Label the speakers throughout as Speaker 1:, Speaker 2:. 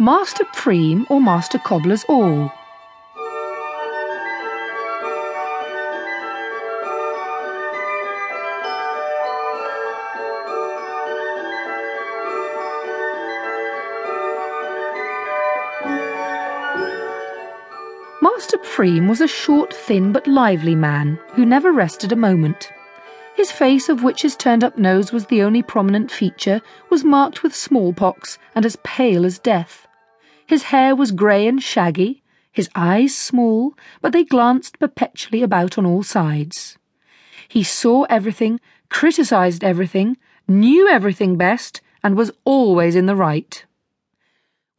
Speaker 1: Master Pfriem or Master Cobbler's Awl? Master Pfriem was a short, thin, but lively man who never rested a moment. His face, of which his turned up nose was the only prominent feature, was marked with smallpox and as pale as death. His hair was grey and shaggy, his eyes small, but they glanced perpetually about on all sides. He saw everything, criticised everything, knew everything best, and was always in the right.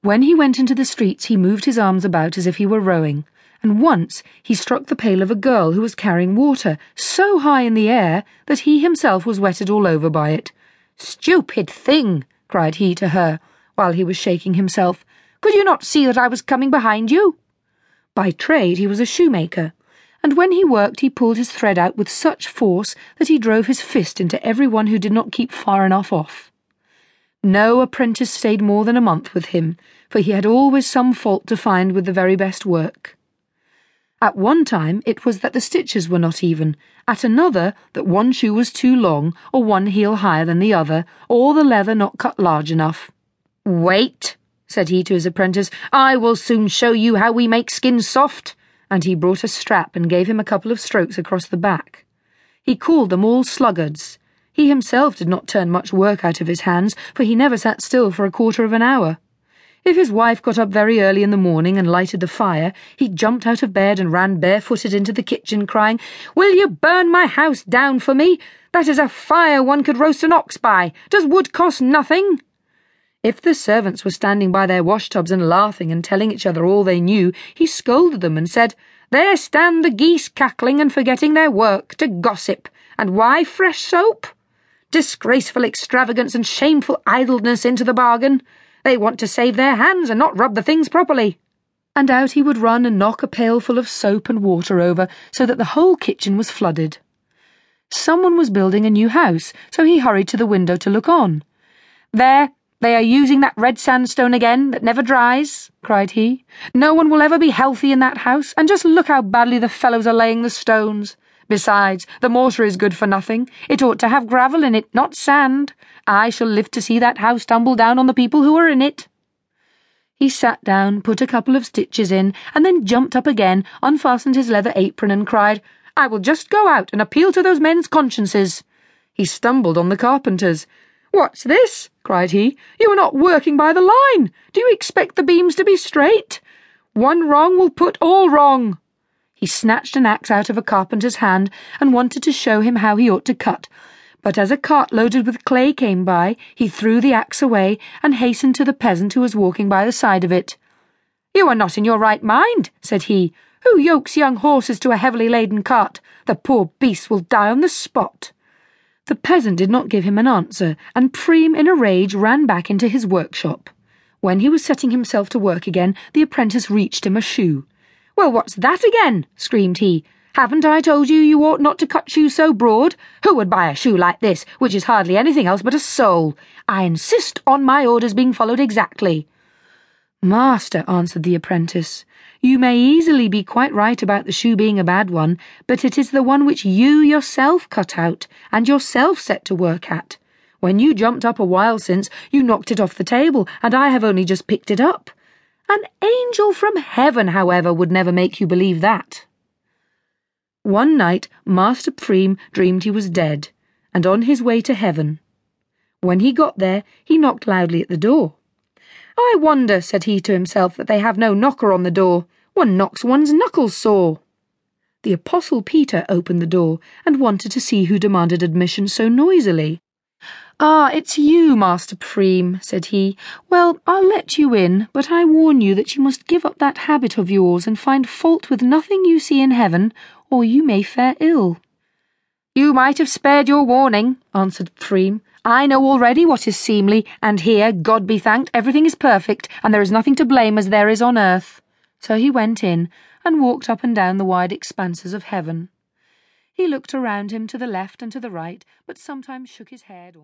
Speaker 1: When he went into the streets, he moved his arms about as if he were rowing and once he struck the pail of a girl who was carrying water so high in the air that he himself was wetted all over by it. Stupid thing, cried he to her, while he was shaking himself. Could you not see that I was coming behind you? By trade he was a shoemaker, and when he worked he pulled his thread out with such force that he drove his fist into every one who did not keep far enough off. No apprentice stayed more than a month with him, for he had always some fault to find with the very best work. At one time it was that the stitches were not even, at another that one shoe was too long, or one heel higher than the other, or the leather not cut large enough. Wait, said he to his apprentice, I will soon show you how we make skins soft. And he brought a strap and gave him a couple of strokes across the back. He called them all sluggards. He himself did not turn much work out of his hands, for he never sat still for a quarter of an hour. If his wife got up very early in the morning and lighted the fire, he jumped out of bed and ran barefooted into the kitchen, crying, Will you burn my house down for me? That is a fire one could roast an ox by. Does wood cost nothing? If the servants were standing by their washtubs and laughing and telling each other all they knew, he scolded them and said, There stand the geese cackling and forgetting their work to gossip. And why fresh soap? Disgraceful extravagance and shameful idleness into the bargain. They want to save their hands and not rub the things properly. And out he would run and knock a pailful of soap and water over so that the whole kitchen was flooded. Someone was building a new house, so he hurried to the window to look on. There, they are using that red sandstone again that never dries, cried he. No one will ever be healthy in that house, and just look how badly the fellows are laying the stones. Besides, the mortar is good for nothing. It ought to have gravel in it, not sand. I shall live to see that house tumble down on the people who are in it. He sat down, put a couple of stitches in, and then jumped up again, unfastened his leather apron, and cried, I will just go out and appeal to those men's consciences. He stumbled on the carpenters. What's this? cried he. You are not working by the line. Do you expect the beams to be straight? One wrong will put all wrong. He snatched an axe out of a carpenter's hand and wanted to show him how he ought to cut. But as a cart loaded with clay came by, he threw the axe away and hastened to the peasant who was walking by the side of it. You are not in your right mind, said he. Who yokes young horses to a heavily laden cart? The poor beast will die on the spot. The peasant did not give him an answer, and Pfriem, in a rage, ran back into his workshop. When he was setting himself to work again, the apprentice reached him a shoe. Well, what's that again? screamed he. Haven't I told you you ought not to cut shoes so broad? Who would buy a shoe like this, which is hardly anything else but a sole? I insist on my orders being followed exactly. Master, answered the apprentice, you may easily be quite right about the shoe being a bad one, but it is the one which you yourself cut out and yourself set to work at. When you jumped up a while since, you knocked it off the table, and I have only just picked it up. An angel from heaven, however, would never make you believe that. One night, Master Pfriem dreamed he was dead, and on his way to heaven. When he got there, he knocked loudly at the door. I wonder, said he to himself, that they have no knocker on the door. One knocks one's knuckles sore. The Apostle Peter opened the door and wanted to see who demanded admission so noisily. Ah, it's you, Master Pfriem, said he. Well, I'll let you in, but I warn you that you must give up that habit of yours and find fault with nothing you see in heaven, or you may fare ill. You might have spared your warning, answered Pfriem. I know already what is seemly, and here, God be thanked, everything is perfect, and there is nothing to blame as there is on earth. So he went in and walked up and down the wide expanses of heaven. He looked around him to the left and to the right, but sometimes shook his head